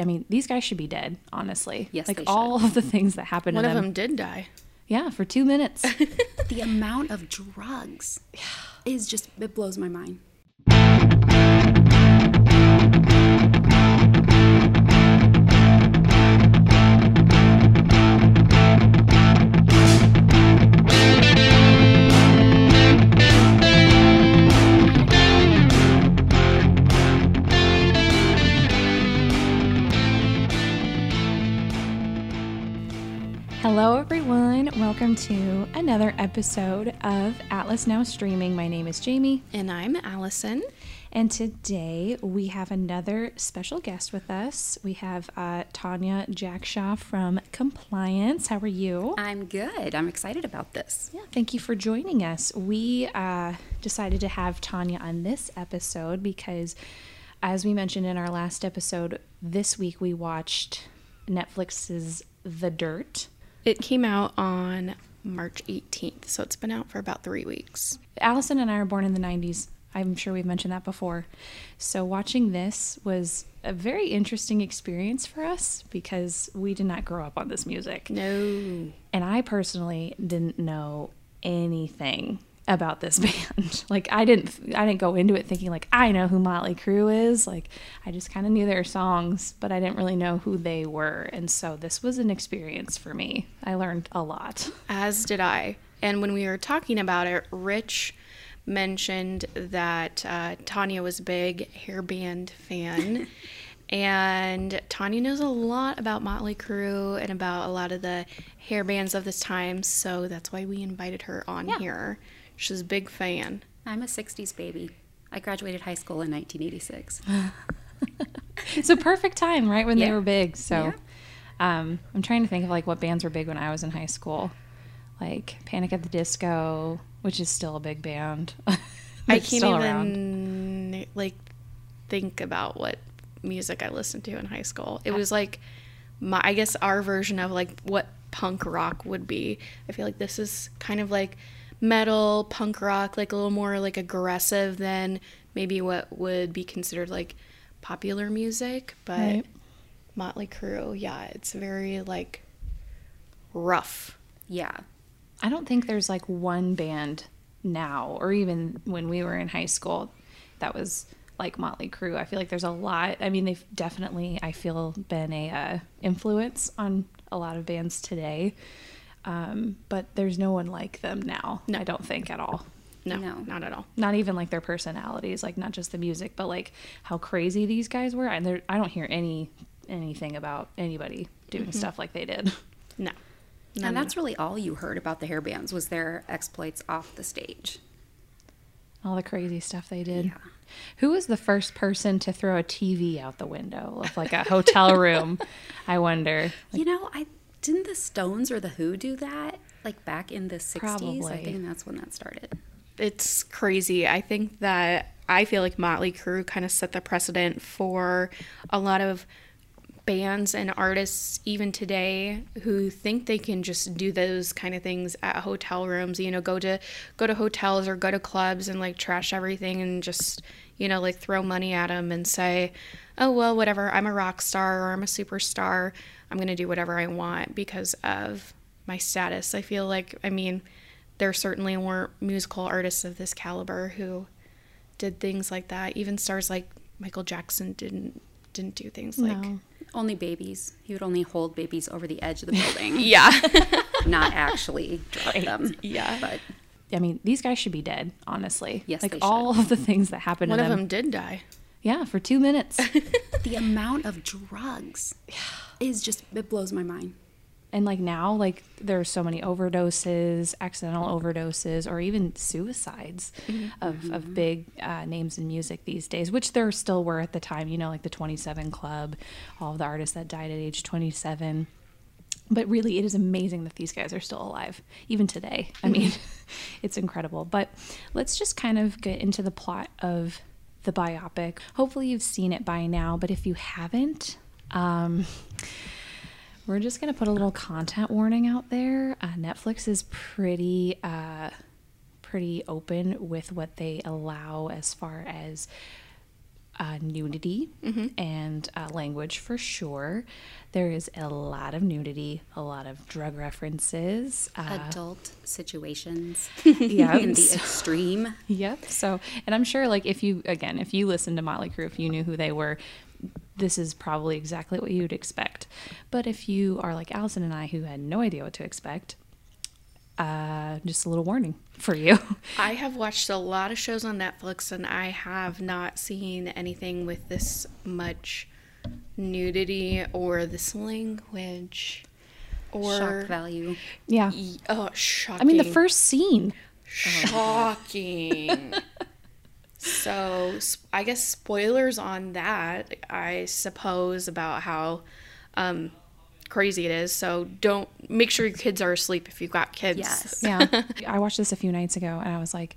I mean, these guys should be dead, honestly. Yes, like they all of the things that happened One to of them. them did die. Yeah, for two minutes. The amount of drugs is just, it blows my mind. Hello, everyone. Welcome to another episode of Atlas Now Streaming. My name is Jamie, And I'm Allison. and today we have another special guest with us. We have uh, Tanya Jackshaw from Compliance. How are you? I'm good. I'm excited about this. Yeah, thank you for joining us. We uh, decided to have Tanya on this episode because, as we mentioned in our last episode, this week we watched Netflix's The Dirt. It came out on March 18th, so it's been out for about three weeks. Allison and I are born in the 90s. I'm sure we've mentioned that before. So, watching this was a very interesting experience for us because we did not grow up on this music. No. And I personally didn't know anything about this band. like I didn't I didn't go into it thinking like I know who Motley Crue is. Like I just kind of knew their songs, but I didn't really know who they were. And so this was an experience for me. I learned a lot. As did I. And when we were talking about it, Rich mentioned that uh, Tanya was a big hairband fan. and Tanya knows a lot about Motley Crue and about a lot of the hair bands of this time. So that's why we invited her on Yeah. here. She's a big fan. I'm a 60s baby. I graduated high school in 1986. It's a perfect time, right when they were big. So um I'm trying to think of like what bands were big when I was in high school. Like Panic at the Disco, which is still a big band. I can't even around. like think about what music I listened to in high school. It was like my I guess our version of like what punk rock would be. I feel like this is kind of like metal punk rock, like a little more like aggressive than maybe what would be considered like popular music, but Right. Motley Crue, yeah, it's very like rough. Yeah. I don't think there's like one band now, or even when we were in high school, that was like Motley Crue. I feel like there's a lot. I mean, they've definitely, I feel, been a uh, influence on a lot of bands today. Um, but there's no one like them now. No. I don't think at all. No, No. not at all. Not even like their personalities, like not just the music, but like how crazy these guys were. And there, I don't hear any anything about anybody doing stuff like they did. No. No, and no, that's really all you heard about the hair bands was their exploits off the stage. All the crazy stuff they did. Yeah. Who was the first person to throw a TV out the window of like a hotel room? I wonder. you know, I didn't the Stones or the Who do that like back in the 60s? Probably. I think that's when that started. it's crazy. I think that I feel like Motley Crue kind of set the precedent for a lot of bands and artists even today who think they can just do those kind of things at hotel rooms you know go to go to hotels or go to clubs and like trash everything and just you know like throw money at them and say oh well whatever i'm a rock star or i'm a superstar i'm going to do whatever i want because of my status i feel like i mean there certainly weren't musical artists of this caliber who did things like that. Even stars like Michael Jackson didn't didn't do things like Only babies. He would only hold babies over the edge of the building, yeah not actually drop them. yeah. But I mean, these guys should be dead, honestly. Yes, like they all of the things that happened One to of them. them did die. Yeah, for two minutes. the amount of drugs is just, it blows my mind. and like now, like there's so many overdoses, accidental overdoses, or even suicides of, of big uh, names in music these days, which there still were at the time. You know, like the 27 Club, all of the artists that died at age 27. But really, it is amazing that these guys are still alive, even today. I mean, it's incredible. But let's just kind of get into the plot of the biopic. Hopefully, you've seen it by now, but if you haven't, um, we're just going to put a little content warning out there. Uh, Netflix is pretty. Uh, pretty open with what they allow as far as uh, nudity and uh, language for sure. There is a lot of nudity, a lot of drug references. Uh, Adult situations yeah, in the extreme. Yep. So, and I'm sure, like, if you, again, if you listened to Motley Crue, if you knew who they were, this is probably exactly what you would expect. But if you are like Allison and I, who had no idea what to expect, uh, just a little warning for you. I have watched a lot of shows on Netflix and I have not seen anything with this much nudity or this language or Shock value. yeah. Y- oh shocking. I mean, the first scene. shocking. so I guess spoilers on that. I suppose about how um, crazy it is. So don't make sure your kids are asleep if you've got kids. Yes. Yeah. I watched this a few nights ago and I was like,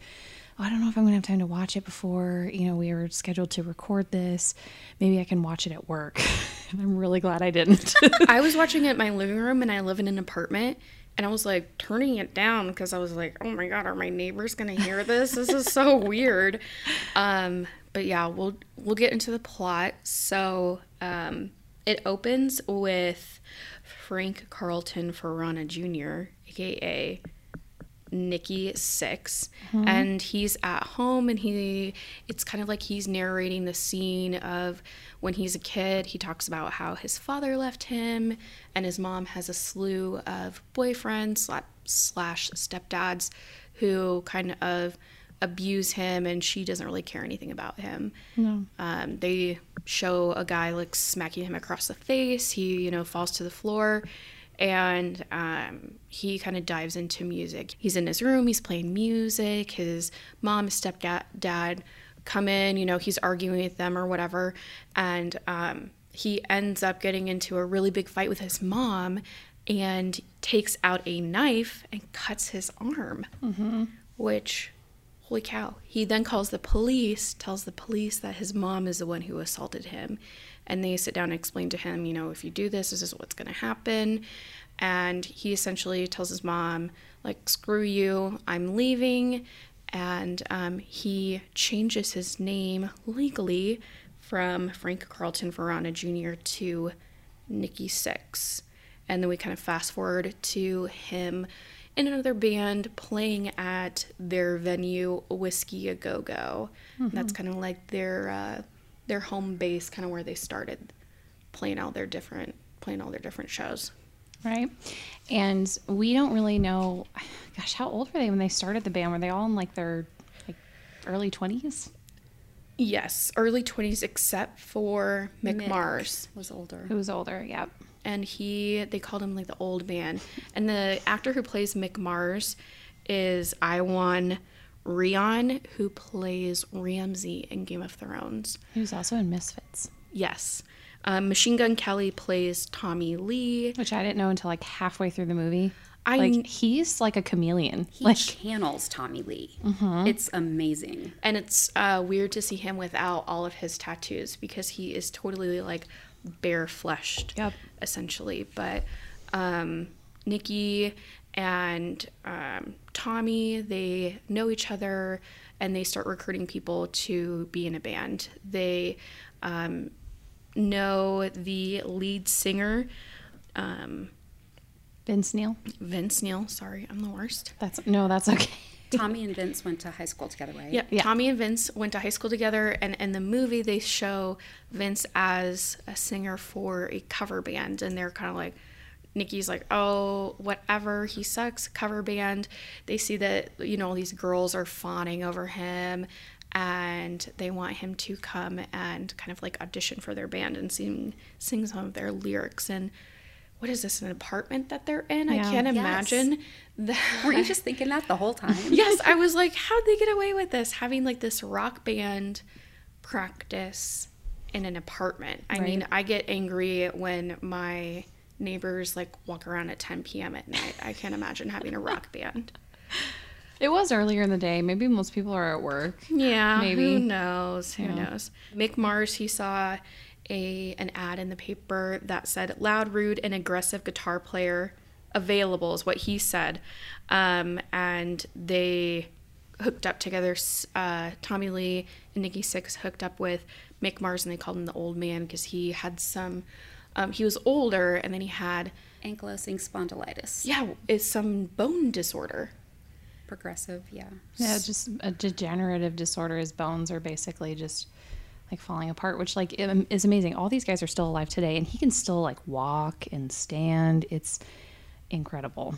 oh, I don't know if I'm going to have time to watch it before, you know, we were scheduled to record this. Maybe I can watch it at work. and I'm really glad I didn't. I was watching it in my living room and I live in an apartment and I was like turning it down because I was like, oh my god, are my neighbors gonna hear this? This is so weird. Um, but yeah, we'll we'll get into the plot. So um, it opens with Frank Carlton Feranna Jr., aka Nikki Sixx and he's at home and he it's kind of like he's narrating the scene of when he's a kid he talks about how his father left him and his mom has a slew of boyfriends sla- slash stepdads who kind of abuse him and she doesn't really care anything about him no. um, they show a guy like smacking him across the face. He, you know, falls to the floor and um, he kind of dives into music. He's in his room, he's playing music. His mom, his stepdad come in, you know, he's arguing with them or whatever. And um, he ends up getting into a really big fight with his mom and takes out a knife and cuts his arm, which holy cow. He then calls the police, tells the police that his mom is the one who assaulted him. And they sit down and explain to him, you know, if you do this, this is what's going to happen. And he essentially tells his mom, like, screw you, I'm leaving. And um, he changes his name legally from Frank Carlton Feranna Jr. to Nikki Sixx. And then we kind of fast forward to him in another band playing at their venue, Whisky A Go Go. That's kind of like their uh, their home base, kind of where they started playing all their different playing all their different shows. Right. And we don't really know, gosh, how old were they when they started the band? Were they all in like their like early 20s? Yes, early twenties, except for Mick, Mick Mars, was older. Who was older? Yep. and he they called him like the old man. And the actor who plays Mick Mars is Iwan Rheon, who plays Ramsay in Game of Thrones. He was also in Misfits, Yes. Um, Machine Gun Kelly plays Tommy Lee. which I didn't know until like halfway through the movie. I- like he's like a chameleon. He like channels Tommy Lee. Mm-hmm. It's amazing. And it's uh, weird to see him without all of his tattoos because he is totally like bare fleshed, Yep. essentially. But um, Nikki and um, Tommy, they know each other and they start recruiting people to be in a band. They um, know the lead singer, um, Vince Neil. Vince Neil. Sorry, I'm the worst. That's no, that's okay. Tommy and Vince went to high school together, right? Yeah, Yeah. Tommy and Vince went to high school together, and in the movie they show Vince as a singer for a cover band, and they're kind of like, Nikki's like, oh, whatever, he sucks, cover band. They see that you know all these girls are fawning over him, and they want him to come and kind of like audition for their band and sing sing some of their lyrics and. What is this? An apartment that they're in? I can't Yes. imagine that. Were you just thinking that the whole time? yes, I was like, how'd they get away with this? Having like this rock band practice in an apartment. I mean, I get angry when my neighbors like walk around at 10 p.m. at night. I can't imagine having a rock band. It was earlier in the day. Maybe most people are at work. Yeah, Maybe. Who knows? Who Yeah. knows? Mick Mars, he saw a an ad in the paper that said "loud, rude, and aggressive guitar player available" is what he said, um, and they hooked up together. Uh, Tommy Lee and Nikki Sixx hooked up with Mick Mars, and they called him the old man because he had some. Um, he was older, and then he had Ankylosing spondylitis. yeah, it's some bone disorder. Progressive, yeah. Yeah, just a degenerative disorder. His bones are basically just like falling apart, which like is amazing. All these guys are still alive today, and he can still like walk and stand. It's incredible.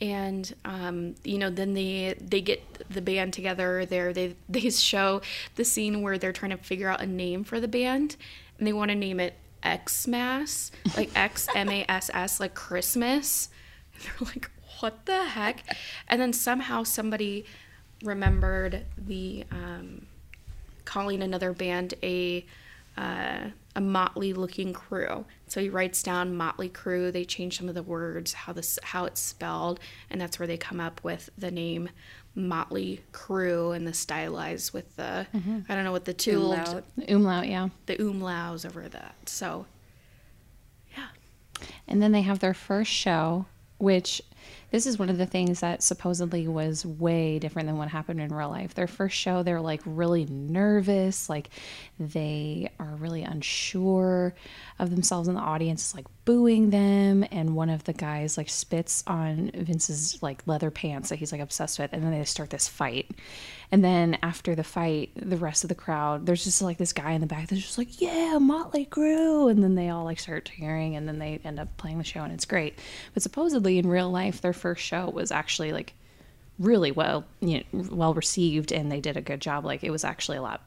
and um, you know then they they get the band together there they they show the scene where they're trying to figure out a name for the band and they want to name it xmas like x-m-a-s-s like christmas and they're like what the heck and then somehow somebody remembered the um, calling another band a uh, a motley looking crew. So he writes down motley crew. They change some of the words, how this how it's spelled, and that's where they come up with the name motley crew and the stylized with the mm-hmm. I don't know what the two Umlaut. Umlaut, yeah. the umlauts over that. So yeah, And then they have their first show, which this is one of the things that supposedly was way different than what happened in real life. Their first show, they're like really nervous, like they are really unsure of themselves, and the audience is like booing them. And one of the guys like spits on Vince's like leather pants that he's like obsessed with, and then they start this fight. And then after the fight, the rest of the crowd, there's just like this guy in the back that's just like, yeah, Motley Crue. And then they all like start cheering and then they end up playing the show and it's great. But supposedly in real life, their first show was actually like really well, you know, well received and they did a good job. Like it was actually a lot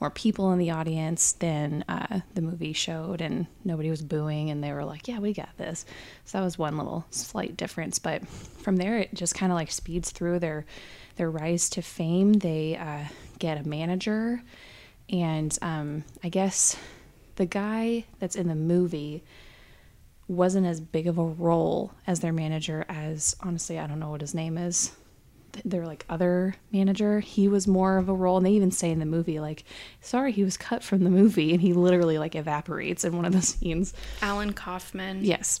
more people in the audience than uh, the movie showed and nobody was booing and they were like, yeah, we got this. So that was one little slight difference. But from there, it just kind of like speeds through their their rise to fame. They uh, get a manager, and um, I guess the guy that's in the movie wasn't as big of a role as their manager as honestly I don't know what his name is. Th- Their like other manager, he was more of a role, and they even say in the movie like, "Sorry, he was cut from the movie," and he literally like evaporates in one of the scenes. Allan Coffman. Yes.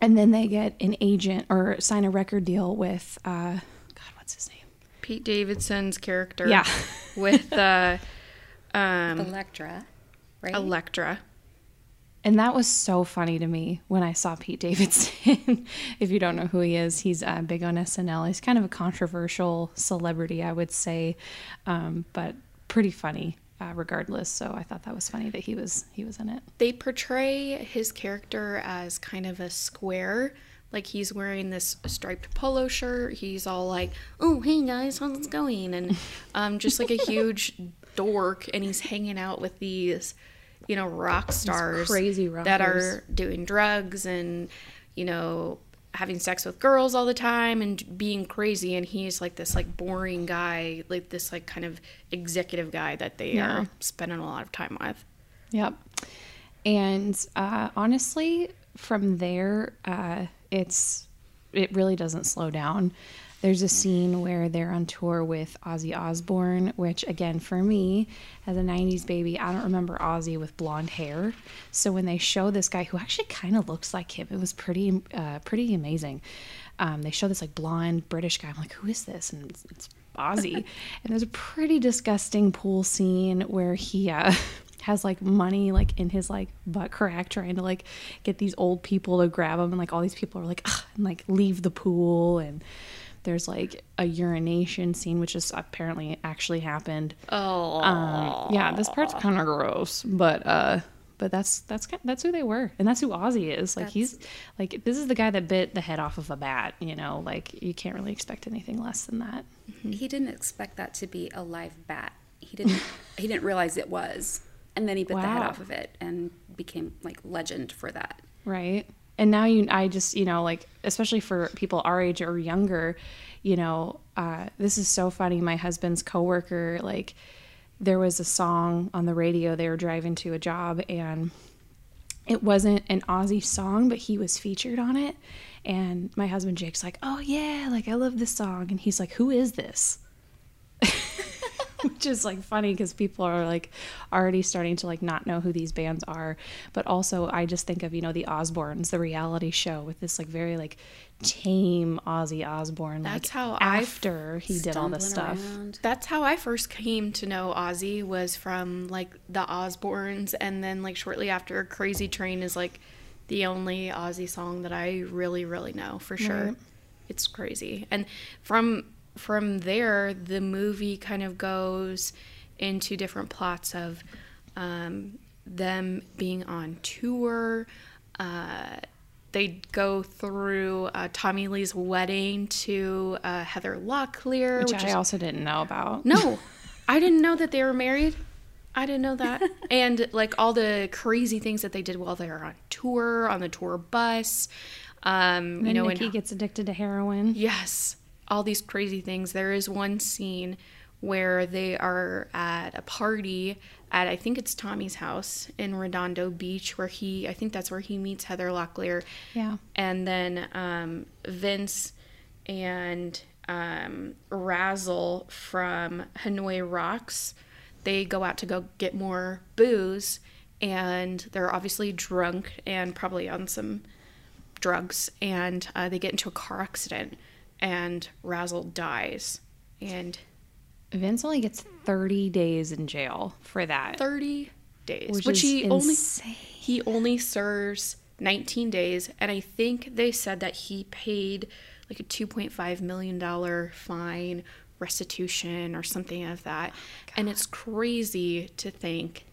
And then they get an agent or sign a record deal with, uh, God, what's his name? Pete Davidson's character. Yeah. with uh, um, Elektra, right? Elektra. And that was so funny to me when I saw Pete Davidson. if you don't know who he is, he's uh, big on SNL. He's kind of a controversial celebrity, I would say, um, but pretty funny uh, regardless. So I thought that was funny that he was he was in it. they portray his character as kind of a square. Like he's wearing this striped polo shirt. He's all like, "Oh, hey guys, how's it going?" And um, just like a huge dork. And he's hanging out with these, you know, rock stars crazy that are doing drugs and, you know, having sex with girls all the time and being crazy. And he's like this like boring guy, like this like kind of executive guy that they Yeah. are spending a lot of time with. Yep. And uh, honestly, from there, uh, it's it really doesn't slow down. There's a scene where they're on tour with Ozzy Osbourne, which again for me, as a '90s baby, I don't remember Ozzy with blonde hair. So when they show this guy who actually kind of looks like him, it was pretty uh, pretty amazing. Um, they show this like blonde British guy. I'm like, who is this? And it's, it's Ozzy. and there's a pretty disgusting pool scene where he uh, has like money like in his like butt crack trying to like get these old people to grab him and like all these people are like "Ugh," and like leave the pool and there's like a urination scene which is apparently actually happened. Oh, um, yeah this part's kind of gross but uh but that's that's that's who they were and that's who ozzy is. Like he's like this is the guy that bit the head off of a bat you know? Like you can't really expect anything less than that. He didn't expect that to be a live bat. He didn't. he didn't realize it was, and then he bit the head off of it and became like legend for that. right and now you i just you know like especially for people our age or younger you know uh, this is so funny my husband's coworker like there was a song on the radio they were driving to a job and it wasn't an Ozzy song, but he was featured on it. And my husband Jake's like, "Oh yeah, like I love this song." And he's like, "Who is this?" which is like funny because people are like already starting to like not know who these bands are. But also, I just think of you know the Osbournes, the reality show with this like very like tame Ozzy Osbourne. That's like, how after he did all this stuff. around. That's how I first came to know Ozzy was from like the Osbournes, and then like shortly after, "Crazy Train" is like the only Ozzy song that I really, really know for sure. Right. It's crazy, and from from there, the movie kind of goes into different plots of um, them being on tour. Uh, they go through uh, Tommy Lee's wedding to uh, Heather Locklear, Which, which I is also didn't know about. no, I didn't know that they were married. I didn't know that. and like all the crazy things that they did while they were on tour, on the tour bus. Um, you know, Nikki and gets addicted to heroin. yes, all these crazy things. There is one scene where they are at a party at I think it's Tommy's house in Redondo Beach, where he I think that's where he meets Heather Locklear Yeah. and then um, Vince and um, Razzle from Hanoi Rocks, they go out to go get more booze, and they're obviously drunk and probably on some drugs, and uh, they get into a car accident, and Razzle dies, and Vince only gets 30 days in jail for that. thirty days, Which which, is he only insane. he only serves 19 days and i think they said that he paid like a 2.5 million dollar fine restitution or something of that and it's crazy to think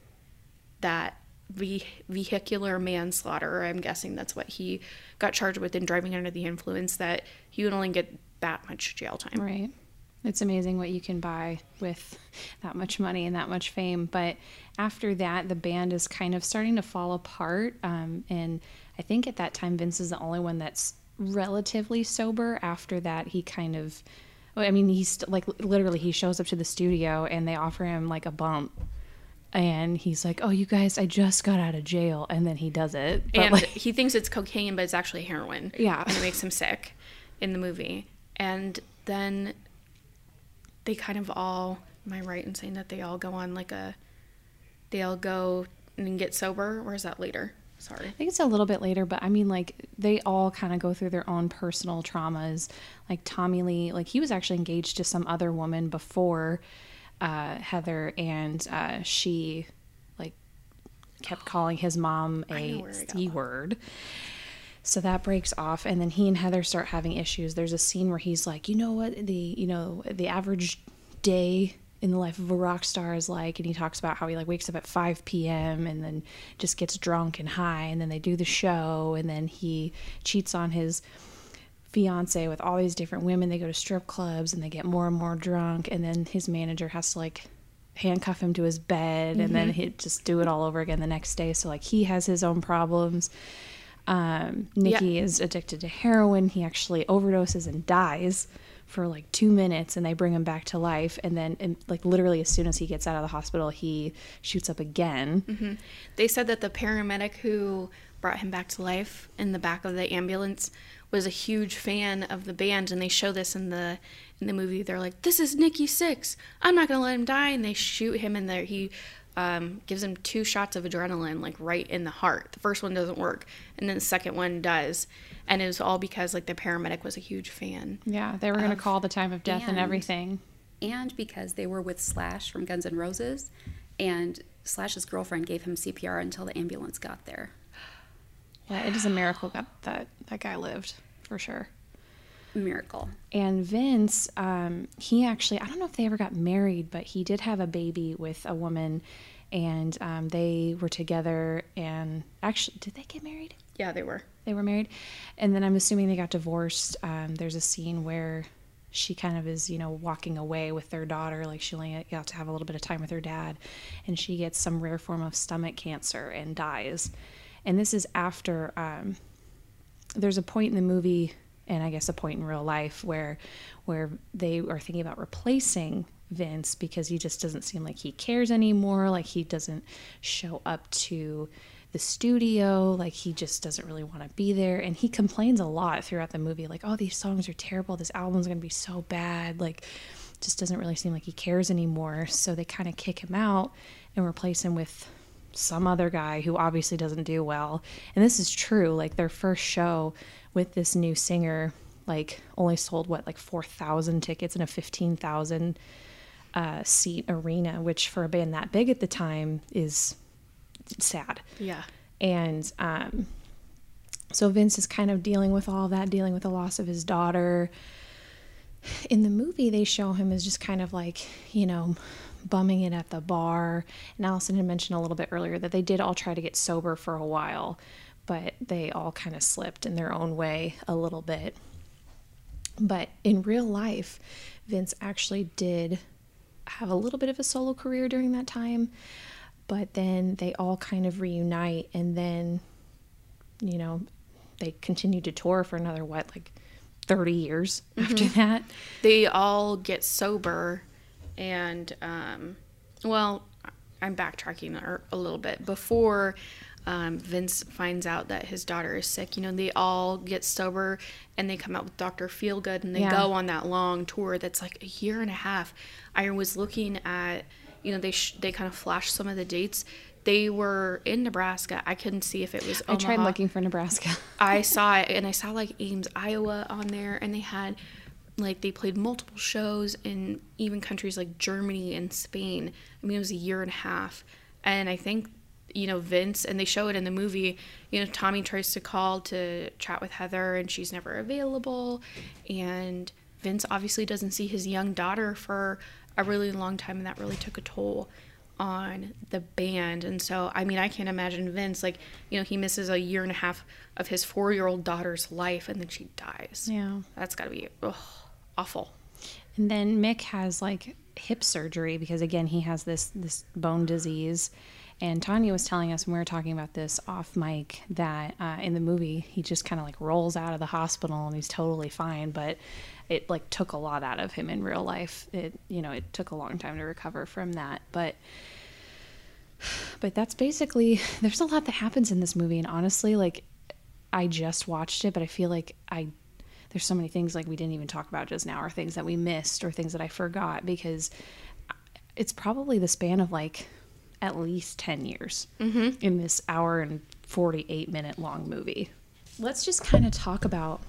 that ve- vehicular manslaughter i'm guessing that's what he got charged with in driving under the influence that he would only get that much jail time Right. It's amazing what you can buy with that much money and that much fame. But after that, the band is kind of starting to fall apart. Um, and I think at that time, Vince is the only one that's relatively sober. After that, he kind of, I mean, he's like literally, he shows up to the studio and they offer him like a bump. And he's like, "Oh, you guys, I just got out of jail," and then he does it. But and like, he thinks it's cocaine, but it's actually heroin. Yeah. and it makes him sick in the movie. And then they kind of all. Am I right in saying that they all go on like a? They all go and get sober, or is that later? Sorry. I think it's a little bit later, but I mean, like, they all kind of go through their own personal traumas. Like, Tommy Lee, like, he was actually engaged to some other woman before uh, Heather, and uh, she, like, kept calling his mom a where I got C word. So that breaks off, and then he and Heather start having issues. There's a scene where he's like, you know what, the you know the average day in the life of a rock star is like, and he talks about how he like wakes up at 5 p.m. and then just gets drunk and high, and then they do the show, and then he cheats on his fiance with all these different women. They go to strip clubs and they get more and more drunk, and then his manager has to like handcuff him to his bed, and then he'd just do it all over again the next day. So like he has his own problems. Um, Nikki is addicted to heroin. He actually overdoses and dies for like two minutes, and they bring him back to life. And then, and, like literally, as soon as he gets out of the hospital, he shoots up again. They said that the paramedic who brought him back to life in the back of the ambulance was a huge fan of the band and they show this in the in the movie. They're like this is Nikki Sixx. I'm not gonna let him die. And they shoot him in there. He um, gives him two shots of adrenaline like right in the heart. The first one doesn't work and then the second one does. And it was all because like the paramedic was a huge fan Yeah, they were going to call the time of death and, and- everything. and because they were with Slash from Guns N' Roses, and Slash's girlfriend gave him CPR until the ambulance got there. Yeah, it is a miracle that that, that guy lived for sure. Miracle. And Vince, um, he actually, I don't know if they ever got married, but he did have a baby with a woman, and um, they were together. And actually, did they get married? yeah they were They were married, and then I'm assuming they got divorced. Um, there's a scene where she kind of is, you know, walking away with their daughter, like she only got to have a little bit of time with her dad, and she gets some rare form of stomach cancer and dies. And this is after um, there's a point in the movie and I guess a point in real life where where they are thinking about replacing Vince because he just doesn't seem like he cares anymore. Like he doesn't show up to the studio. Like he just doesn't really want to be there. And he complains a lot throughout the movie like oh these songs are terrible. This album's going to be so bad. Like just doesn't really seem like he cares anymore. So they kind of kick him out and replace him with some other guy who obviously doesn't do well. And this is true. Like their first show with this new singer, like only sold what like four thousand tickets in a fifteen thousand uh, seat arena, which for a band that big at the time is sad. Yeah. And um, so Vince is kind of dealing with all that, dealing with the loss of his daughter. In the movie, they show him as just kind of like, you know, bumming it at the bar. And Allison had mentioned a little bit earlier that they did all try to get sober for a while, but they all kind of slipped in their own way a little bit. But in real life, Vince actually did have a little bit of a solo career during that time, but then they all kind of reunite and then, you know, they continued to tour for another, what, like 30 years after mm-hmm. that? They all get sober and um, well i'm backtracking a, little bit. Before um, vince finds out that his daughter is sick you know they all get sober and they come out with dr feelgood and they Yeah. go on that long tour that's like a year and a half. I was looking at you know they sh- they kind of flashed some of the dates. They were in nebraska. I couldn't see if it was I tried looking for Nebraska. I saw it and I saw like Ames, Iowa on there and they had like they played multiple shows in even countries like Germany and Spain. I mean it was a year and a half. And I think you know Vince and they show it in the movie, you know Tommy tries to call to chat with Heather and she's never available and Vince obviously doesn't see his young daughter for a really long time and that really took a toll on the band. And so, I mean, I can't imagine Vince, like, you know, he misses a year and a half of his four year old daughter's life and then she dies. Yeah. That's got to be ugh, awful. And then Mick has like hip surgery because again he has this this bone disease. And Tanya was telling us when we were talking about this off mic that uh, in the movie he just kind of like rolls out of the hospital and he's totally fine, but it like took a lot out of him in real life. It you know it took a long time to recover from that, but but that's basically there's a lot that happens in this movie and honestly like I just watched it, but I feel like I there's so many things like we didn't even talk about just now or things that we missed or things that I forgot because it's probably the span of like at least 10 years in this hour and 48 minute long movie. Let's just kind of talk about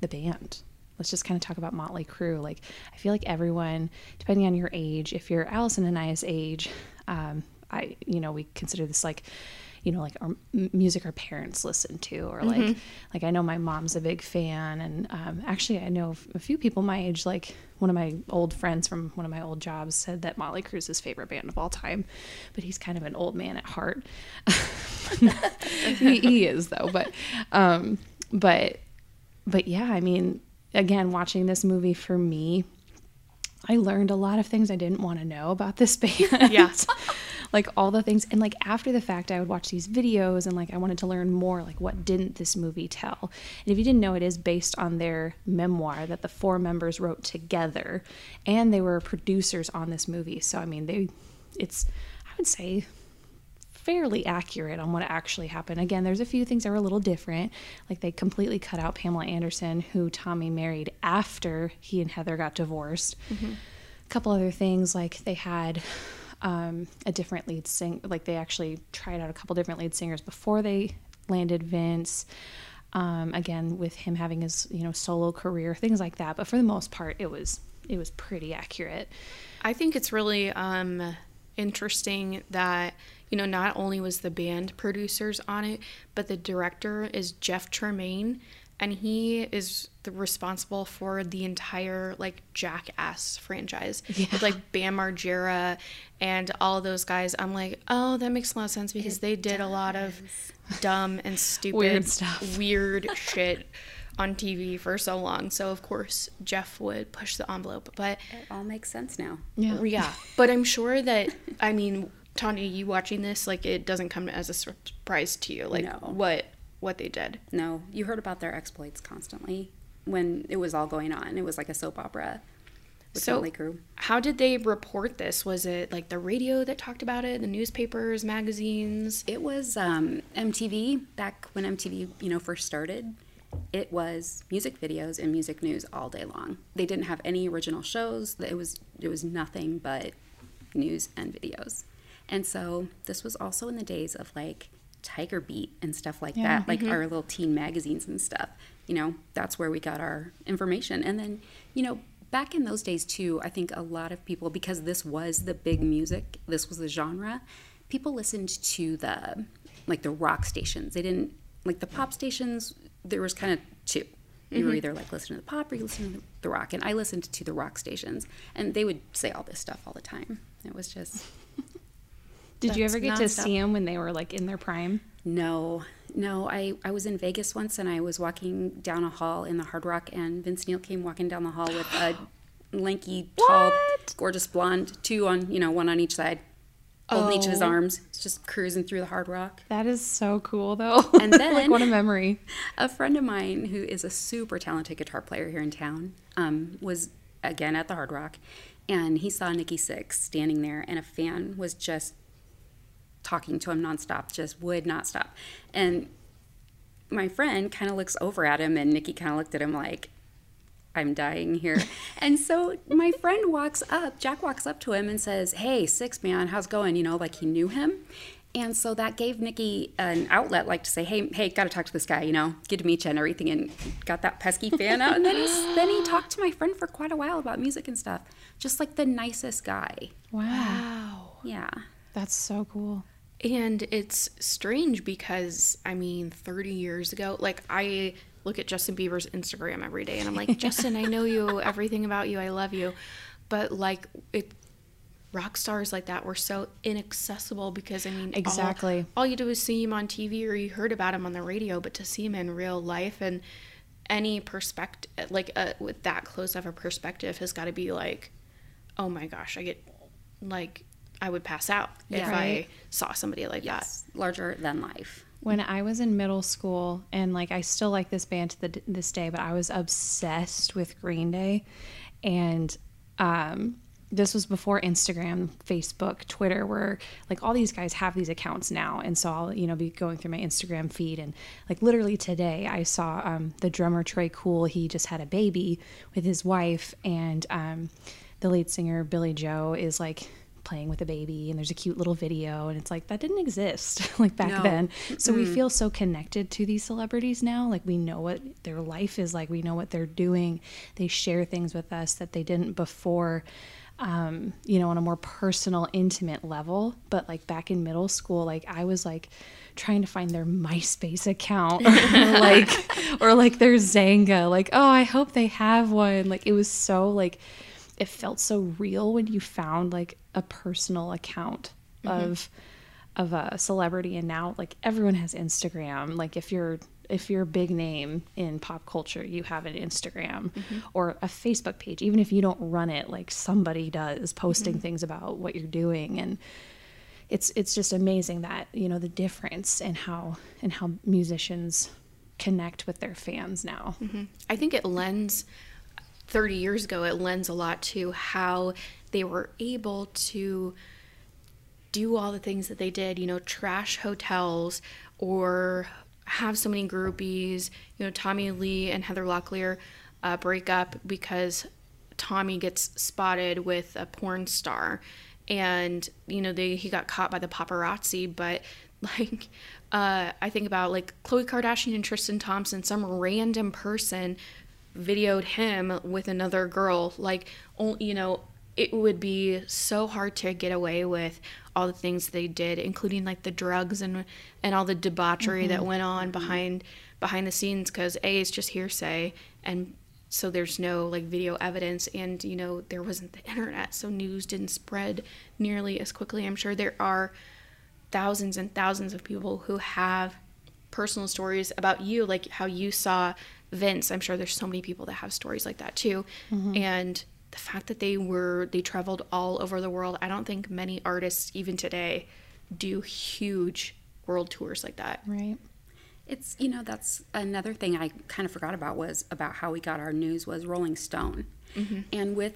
the band. Let's just kind of talk about Motley Crue. Like, I feel like everyone, depending on your age, if you're Allison and I's age, um, I, you know, we consider this like, you know, like our music our parents listen to, or like, like I know my mom's a big fan, and um, actually I know a few people my age. Like one of my old friends from one of my old jobs said that Motley Crue's his favorite band of all time, but he's kind of an old man at heart. he, he is though, but, um, but, but yeah, I mean, again, watching this movie for me, I learned a lot of things I didn't want to know about this band. Yeah. like all the things and like after the fact I would watch these videos and like I wanted to learn more like what didn't this movie tell. And if you didn't know it is based on their memoir that the four members wrote together and they were producers on this movie. So I mean they it's I would say fairly accurate on what actually happened. Again, there's a few things that were a little different. Like they completely cut out Pamela Anderson, who Tommy married after he and Heather got divorced. A couple other things, like they had um, a different lead sing. Like they actually tried out a couple different lead singers before they landed Vince. Um, again, with him having his you know solo career, things like that. But for the most part, it was it was pretty accurate. I think it's really um, interesting that you know not only was the band producers on it, but the director is Jeff Tremaine, and he is the responsible for the entire like Jackass franchise with like Bam Margera and all those guys. I'm like, oh, that makes a lot of sense because they did a lot of dumb and stupid Weird stuff. weird shit on TV for so long. So of course Jeff would push the envelope, but It all makes sense now. Yeah. yeah, but I'm sure that I mean, Tanya, you watching this, like it doesn't come as a surprise to you, like No. what what they did. No, you heard about their exploits constantly when it was all going on. It was like a soap opera with So-. How did they report this? Was it like the radio that talked about it, the newspapers, magazines? It was um, MTV back when MTV, you know, first started. it was music videos and music news all day long. They didn't have any original shows. It was it was nothing but news and videos. And so this was also in the days of like Tiger Beat and stuff like Yeah. that, like mm-hmm. our little teen magazines and stuff. You know, that's where we got our information. And then, you know, back in those days too, I think a lot of people because this was the big music, this was the genre, people listened to the like the rock stations. They didn't like the pop stations, there was kind of two. You were mm-hmm. either like listening to the pop or you listened to the rock. And I listened to the rock stations and they would say all this stuff all the time. It was just Did you ever get to see them when they were like in their prime? No, no. I, I was in Vegas once and I was walking down a hall in the Hard Rock, and Vince Neil came walking down the hall with a lanky, tall, What? gorgeous blonde, two on, you know, one on each side, holding each of his Oh. arms, just cruising through the Hard Rock. That is so cool though. And like then- what a memory. A friend of mine who is a super talented guitar player here in town um, was again at the Hard Rock, and he saw Nikki Sixx standing there, and a fan was just talking to him nonstop, just would not stop. And my friend kind of looks over at him, and Nikki kind of looked at him like, I'm dying here. and so my friend walks up, Jack walks up to him and says, Hey, Six Man, how's it going? You know, like he knew him. And so that gave Nikki an outlet, like to say, "Hey, hey, got to talk to this guy, you know, good to meet you and everything," and got that pesky fan out. And then he's, then he talked to my friend for quite a while about music and stuff, just like the nicest guy. Wow. Yeah, That's so cool. And it's strange because, I mean, 30 years ago, like I look at Justin Bieber's Instagram every day and I'm like, Justin, I know you, everything about you, I love you. But like, it, rock stars like that were so inaccessible because, I mean, Exactly. All, you do is see him on TV or you heard about him on the radio, but to see him in real life and any perspective, like uh, with that close of a perspective, has got to be like, oh my gosh, I get like, I would pass out if Yeah. I saw somebody like that. larger than life. When I was in middle school, and like I still like this band to the, this day, but I was obsessed with Green Day, and um, this was before Instagram, Facebook, Twitter, where like all these guys have these accounts now, and so I'll you know be going through my Instagram feed, and like literally today I saw um, the drummer Tré Cool. He just had a baby with his wife, and um, the lead singer Billie Joe is like playing with a baby and there's a cute little video and it's like that didn't exist like back No. then. So we feel so connected to these celebrities now. Like we know what their life is like. We know what they're doing. They share things with us that they didn't before um, you know on a more personal intimate level. But like back in middle school like i was like trying to find their myspace account or like or like their Xanga. Like oh i hope they have one. Like it was so like it felt so real when you found like a personal account mm-hmm. of of a celebrity and now like everyone has Instagram. Like if you're if you're a big name in pop culture you have an Instagram mm-hmm. or a Facebook page. Even if you don't run it like somebody does posting mm-hmm. things about what you're doing. And it's it's just amazing that you know the difference and how and how musicians connect with their fans now. I think it lends 30 years ago it lends a lot to how they were able to do all the things that they did, you know, trash hotels or have so many groupies, you know, Tommy Lee and Heather Locklear uh, break up because Tommy gets spotted with a porn star. And you know they he got caught by the paparazzi but like uh I think about like Khloe Kardashian and Tristan Thompson some random person videoed him with another girl like you know it would be so hard to get away with all the things they did including like the drugs and and all the debauchery that mm-hmm. went on behind behind the scenes cuz a it's just hearsay and so there's no like video evidence and you know there wasn't the internet so news didn't spread nearly as quickly. I'm sure there are thousands and thousands of people who have personal stories about you like how you saw vince. I'm sure there's so many people that have stories like that too. Mm-hmm. And the fact that they were they traveled all over the world i don't think many artists even today do huge world tours like that. Right. It's you know that's another thing I kind of forgot about was about how we got our news was Rolling Stone, mm-hmm. and with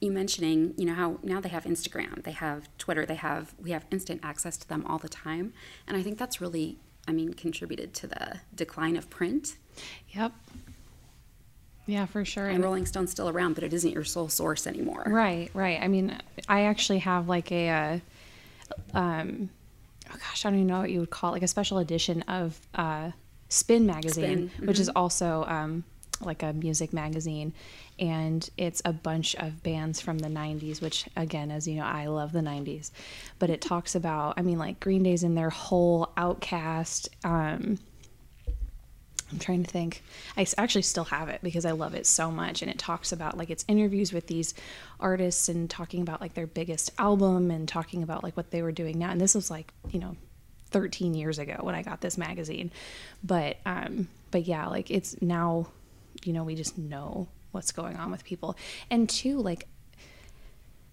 you mentioning you know how now they have Instagram, they have Twitter, they have we have instant access to them all the time, and I think that's really I mean, contributed to the decline of print. Yep. Yeah, for sure. And Rolling Stone's still around, but it isn't your sole source anymore. Right, right. I mean, I actually have like a, uh, um, oh gosh, I don't even know what you would call it, like a special edition of uh, Spin magazine, Spin, which is also um, like a music magazine, and it's a bunch of bands from the '90s. Which, again, as you know, I love the '90s, but it talks about, I mean, like Green Day's in their whole Outcast. Um, I'm trying to think. I actually still have it because I love it so much. And it talks about like it's interviews with these artists and talking about like their biggest album and talking about like what they were doing now. And this was like, you know, 13 years ago when I got this magazine. But, um, but yeah, like it's now, you know, we just know what's going on with people. And two, like,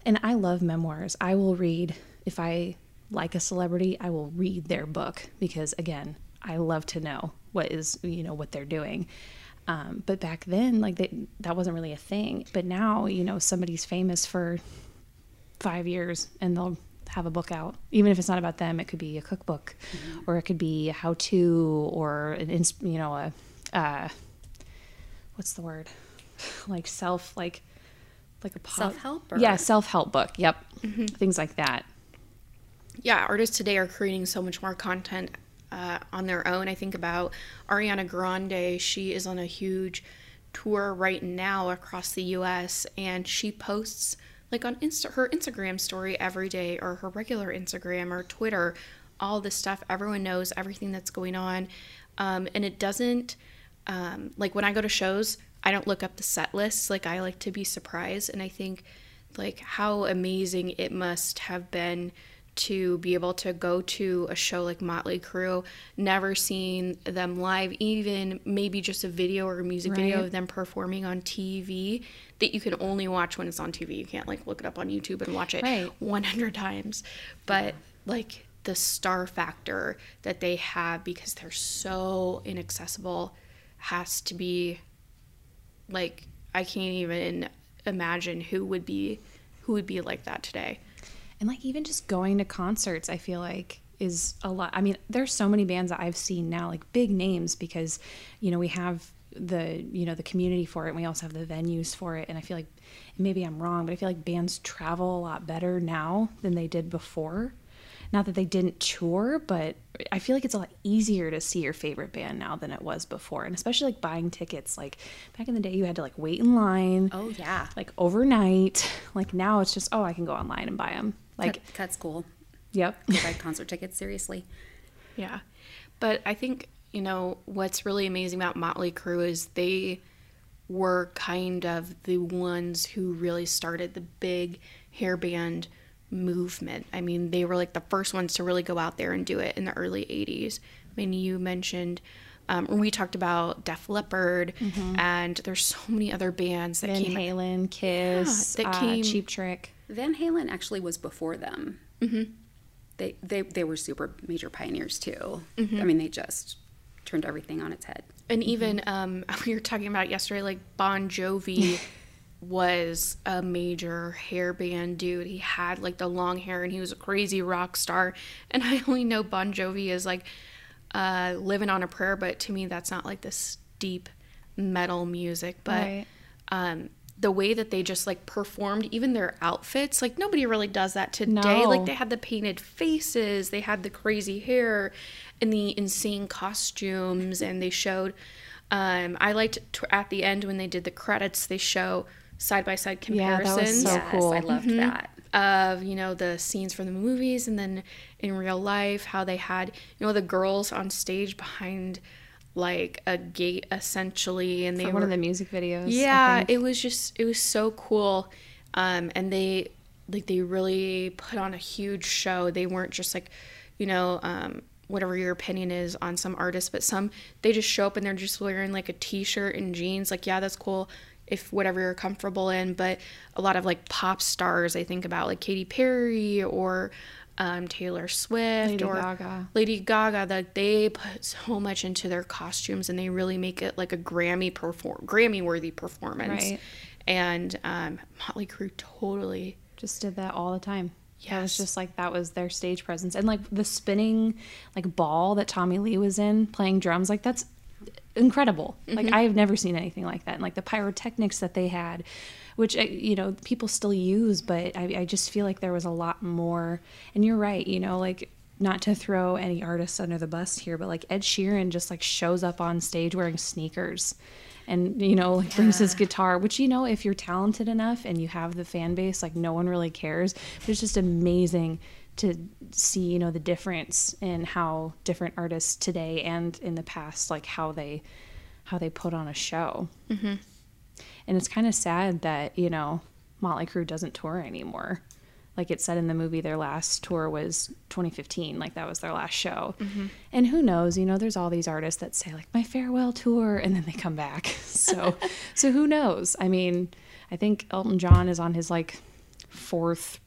and I love memoirs. I will read if I like a celebrity, I will read their book because again, I love to know what is you know what they're doing. Um, but back then, like they, that wasn't really a thing. But now, you know, somebody's famous for five years and they'll have a book out, even if it's not about them. It could be a cookbook, or it could be a how-to, or an you know a uh, what's the word, like self like like a po- Self-help or- Yeah, self-help book. Yep, things like that. yeah, artists today are creating so much more content uh, on their own. I think about Ariana Grande. She is on a huge tour right now across the U.S. and she posts like on Insta- her Instagram story every day, or her regular Instagram or Twitter, all this stuff. Everyone knows everything that's going on, um, and it doesn't um, like when I go to shows. I don't look up the set lists. Like I like to be surprised, and I think like how amazing it must have been to be able to go to a show like Motley Crue, never seen them live, even maybe just a video or a music video of them performing on TV that you can only watch when it's on TV. You can't like look it up on YouTube and watch it Right. 100 times. But like the star factor that they have because they're so inaccessible has to be like I can't even imagine who would be who would be like that today. And like even just going to concerts, I feel like is a lot. I mean, there's so many bands that I've seen now, like big names, because you know we have the you know the community for it, and we also have the venues for it. And I feel like maybe I'm wrong, but I feel like bands travel a lot better now than they did before. Not that they didn't tour, but I feel like it's a lot easier to see your favorite band now than it was before, and especially like buying tickets. Like back in the day, you had to like wait in line Oh yeah, like overnight. Like now it's just, oh, I can go online and buy them. Like, Cut, cut school. yep. Buy concert tickets seriously. Yeah. But I think, you know, what's really amazing about Motley Crue is they were kind of the ones who really started the big hair band movement. I mean, they were like the first ones to really go out there and do it in the early 80s. I mean, you mentioned, um, we talked about Def Leppard, and there's so many other bands that Van came Halen, Kiss, Yeah, that uh, came- Cheap Trick. Van Halen actually was before them. Mm-hmm. They, they they were super major pioneers too. I mean, they just turned everything on its head. And even um, we were talking about yesterday, like Bon Jovi was a major hair band dude. He had like the long hair and he was a crazy rock star. And I only know Bon Jovi is like uh, living on a prayer, but to me, that's not like this deep metal music. But Right. um, the way that they just like performed, even their outfits, like nobody really does that today. No. Like they had the painted faces, they had the crazy hair, and the insane costumes, and they showed. Um, I liked t- at the end when they did the credits, they show side by side comparisons Yeah, that was So yes, cool. I loved that. of you know the scenes from the movies and then in real life how they had you know the girls on stage behind like a gate essentially and they For were one of the music videos. Yeah it was just it was so cool. Um and they like they really put on a huge show. They weren't just like you know um whatever your opinion is on some artists but some they just show up and they're just wearing like a t-shirt and jeans. Like yeah that's cool if whatever you're comfortable in but a lot of like pop stars i think about like Katy Perry or um, Taylor Swift Lady or Gaga. Lady Gaga that they put so much into their costumes and they really make it like a Grammy perform Grammy worthy performance. Right. And um, Motley Crue totally Just did that all the time. Yeah, it was just like that was their stage presence, and like the spinning like ball that Tommy Lee was in playing drums, like that's incredible. Like I have never seen anything like that, and like the pyrotechnics that they had, which you know people still use, but I, I just feel like there was a lot more. And you're right, you know, like not to throw any artists under the bus here, but like Ed Sheeran just like shows up on stage wearing sneakers and you know like brings his guitar which you know if you're talented enough and you have the fan base like no one really cares but it's just amazing to see you know the difference in how different artists today and in the past like how they how they put on a show mm-hmm. And it's kind of sad that you know Motley Crue doesn't tour anymore. Like it said in the movie their last tour was 2015 like that was their last show. Mm-hmm. And who knows you know there's all these artists that say like my farewell tour and then they come back. So so who knows? I mean i think elton john is on his like fourth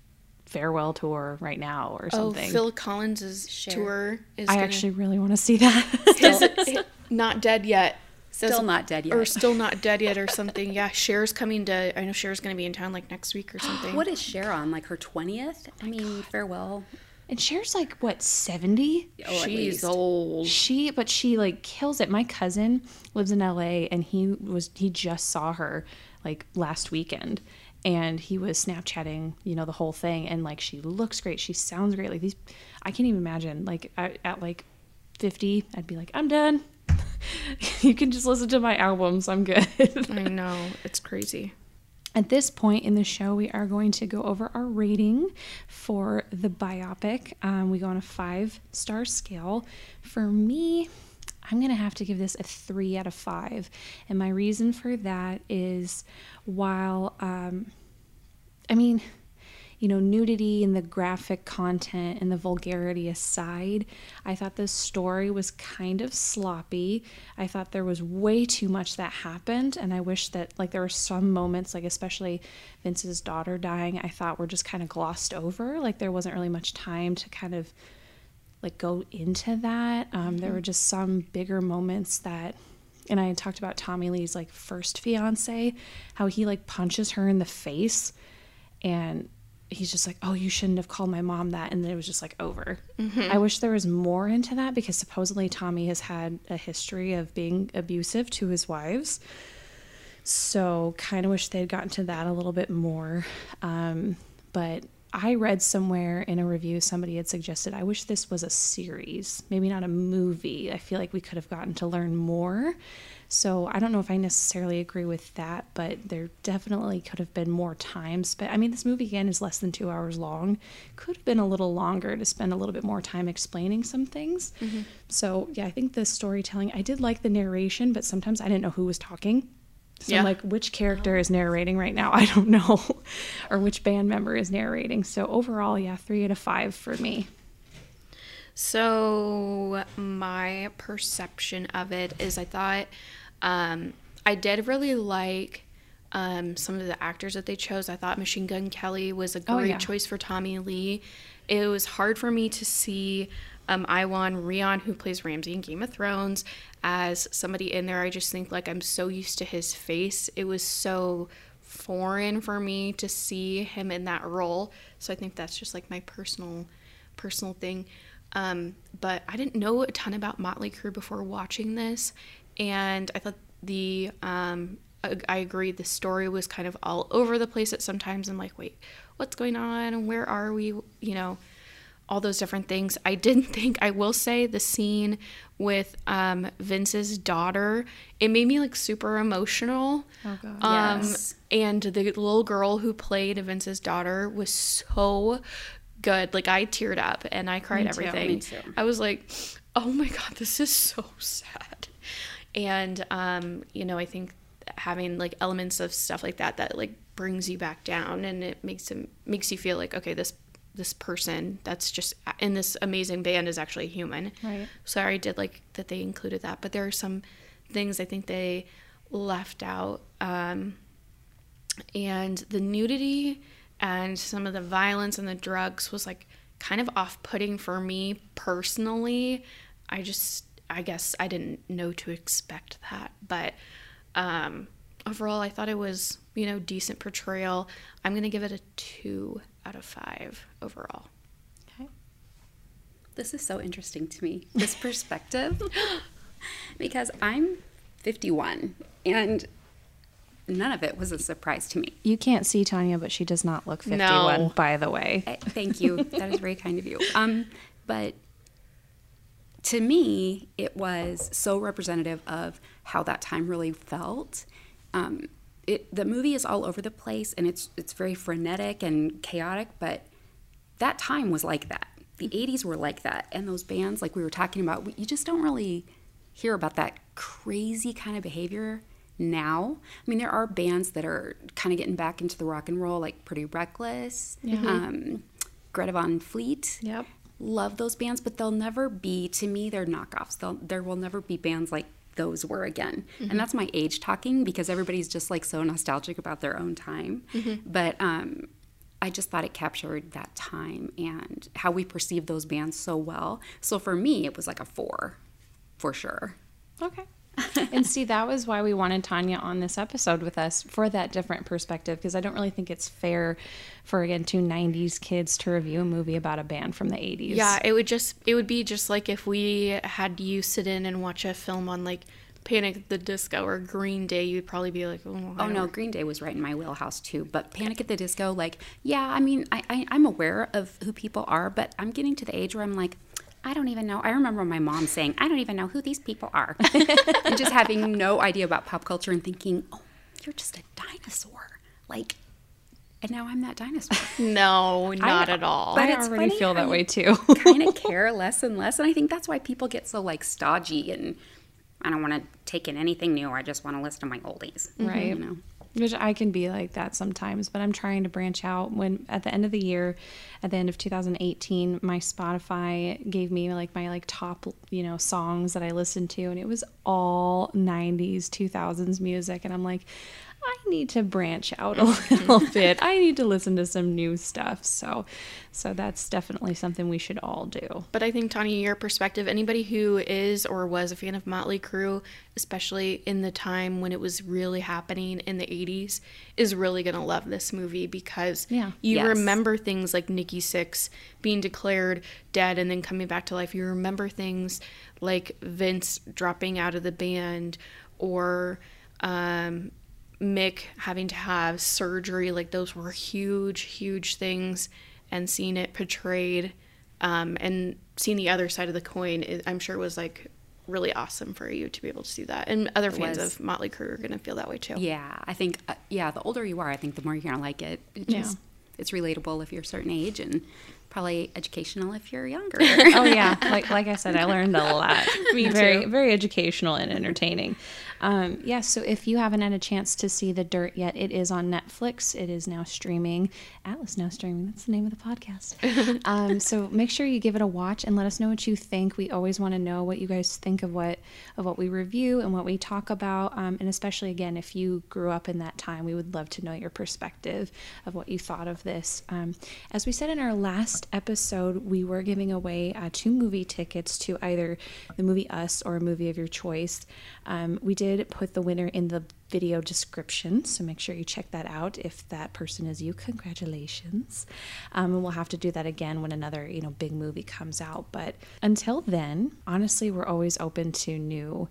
farewell tour right now or something. Oh, something. Phil Collins's tour? is i gonna- actually really want to see that. Not dead yet. Still not dead yet. Or still not dead yet or something. Yeah, Cher's coming to I know Cher's gonna be in town like next week or something. What is Cher on? Like her 20th? I mean, farewell. and Cher's like what 70 Oh, She's old. she but she like kills it my cousin lives in la and he was he just saw her like last weekend and he was snapchatting you know the whole thing and like she looks great she sounds great like these i can't even imagine like at, at like 50 i'd be like i'm done you can just listen to my albums i'm good I know. It's crazy. At this point in the show, we are going to go over our rating for the biopic. Um, we go on a five star scale. For me, I'm going to have to give this a three out of five. And my reason for that is while, um, I mean, you know, nudity and the graphic content and the vulgarity aside, I thought the story was kind of sloppy. I thought there was way too much that happened, and I wish that, like, there were some moments, like, especially Vince's daughter dying, I thought were just kind of glossed over. Like, there wasn't really much time to kind of like go into that. Um, There were just some bigger moments that, and I had talked about Tommy Lee's like first fiance, how he like punches her in the face, and he's just like, "Oh, you shouldn't have called my mom that," and then it was just like over. I wish there was more into that because supposedly Tommy has had a history of being abusive to his wives. So, kind of wish they'd gotten to that a little bit more. Um, but I read somewhere in a review somebody had suggested, I wish this was a series, maybe not a movie. I feel like we could have gotten to learn more. So, I don't know if I necessarily agree with that, but there definitely could have been more time spent. I mean, this movie again is less than two hours long. Could have been a little longer to spend a little bit more time explaining some things. Mm-hmm. So, yeah, I think the storytelling, I did like the narration, but sometimes I didn't know who was talking. So Yeah. I'm like, which character is narrating right now? I don't know. or which band member is narrating. So overall, yeah, three out of five for me. So my perception of it is I thought um, I did really like um, some of the actors that they chose. I thought Machine Gun Kelly was a great Oh, yeah. choice for Tommy Lee. It was hard for me to see um, Iwan Rheon, who plays Ramsay in Game of Thrones, as somebody in there. I just think like I'm so used to his face. It was so foreign for me to see him in that role. So I think that's just like my personal personal thing. Um, but I didn't know a ton about Motley Crue before watching this, and I thought the um, I, I agree the story was kind of all over the place at sometimes. I'm like, wait, what's going on? Where are we? You know, all those different things. I didn't think I will say the scene with um, Vince's daughter. It made me like super emotional. Oh, God. Um, Yes. and the little girl who played Vince's daughter was so good. Like I teared up and I cried Me too. everything. Me too. I was like, "Oh my god, this is so sad." And um, you know, I think having like elements of stuff like that that like brings you back down and it makes him makes you feel like, okay, this this person that's just in this amazing band is actually human. Right. So I did like that they included that, but there are some things I think they left out. Um, and the nudity and some of the violence and the drugs was like kind of off-putting for me personally i just i guess i didn't know to expect that but um overall i thought it was you know decent portrayal i'm gonna give it a two out of five overall. Okay. This is so interesting to me, this perspective, because I'm 51 and none of it was a surprise to me. You can't see Tanya, but she does not look 51, No. by the way. Eh, Thank you. that is very kind of you. Um, but to me, it was so representative of how that time really felt. Um, it the movie is all over the place and it's it's very frenetic and chaotic, but that time was like that. The 80s were like that, and those bands, like we were talking about, you just don't really hear about that crazy kind of behavior now. I mean, there are bands that are kind of getting back into the rock and roll, like Pretty Reckless, um, Greta Van Fleet. Yep. Love those bands, but they'll never be, to me, they're knockoffs. They'll, there will never be bands like those were again. And that's my age talking because everybody's just like so nostalgic about their own time. But um, I just thought it captured that time and how we perceive those bands so well. So for me, it was like a four, for sure. Okay. and see, that was why we wanted Tanya on this episode with us for that different perspective because I don't really think it's fair for, again, two 90s kids to review a movie about a band from the 80s. Yeah, it would just it would be just like if we had you sit in and watch a film on like Panic at the Disco or Green Day, you'd probably be like, oh, Oh no, Green Day was right in my wheelhouse too. But Panic at the Disco, like, yeah, I mean, I, I I'm aware of who people are, but I'm getting to the age where I'm like, I don't even know. I remember my mom saying, I don't even know who these people are, and just having no idea about pop culture and thinking, oh, you're just a dinosaur, like, and now I'm that dinosaur. no, not I- at all. but I it's already funny feel how that way too. kind of care less and less, and I think that's why people get so like stodgy and I don't want to take in anything new. I just want to listen to my oldies, Right. You know. Which I can be like that sometimes, but I'm trying to branch out. When at the end of the year, at the end of 2018, my Spotify gave me like my like top, you know, songs that I listened to, and it was all 90s, 2000s music, and I'm like, I need to branch out a little bit. I need to listen to some new stuff. So, so that's definitely something we should all do. But I think Tanya, your perspective, anybody who is or was a fan of Motley Crue, especially in the time when it was really happening in the 80s, is really going to love this movie because Yeah. you Yes. remember things like Nikki Sixx being declared dead and then coming back to life. You remember things like Vince dropping out of the band or um, Mick having to have surgery. Like those were huge, huge things. And seeing it portrayed um, and seeing the other side of the coin, it, I'm sure was like really awesome for you to be able to see that. And other fans of Motley Crue are going to feel that way too. Yeah, I think uh, yeah, the older you are, I think the more you're gonna like it. It Yeah. it's relatable if you're a certain age and probably educational if you're younger. oh yeah like like i said i learned a lot Me very too. very educational and entertaining um yeah so if you haven't had a chance to see the dirt yet it is on netflix. It is now streaming. Atlas now streaming. That's the name of the podcast. Um so make sure you give it a watch and let us know what you think. We always want to know what you guys think of what of what we review and what we talk about. Um, and especially again if you grew up in that time we would love to know your perspective of what you thought of this. Um, as we said in our last episode we were giving away uh, two movie tickets to either the movie us or a movie of your choice. Um, we did put the winner in the video description so make sure you check that out if that person is you congratulations um, and we'll have to do that again when another you know big movie comes out but until then honestly we're always open to new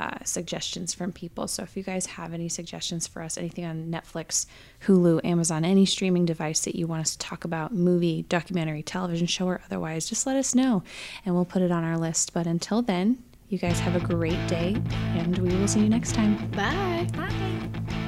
uh, suggestions from people. So if you guys have any suggestions for us, anything on Netflix, Hulu, Amazon, any streaming device that you want us to talk about, movie, documentary, television show, or otherwise, just let us know and we'll put it on our list. But until then, you guys have a great day and we will see you next time. Bye. Bye.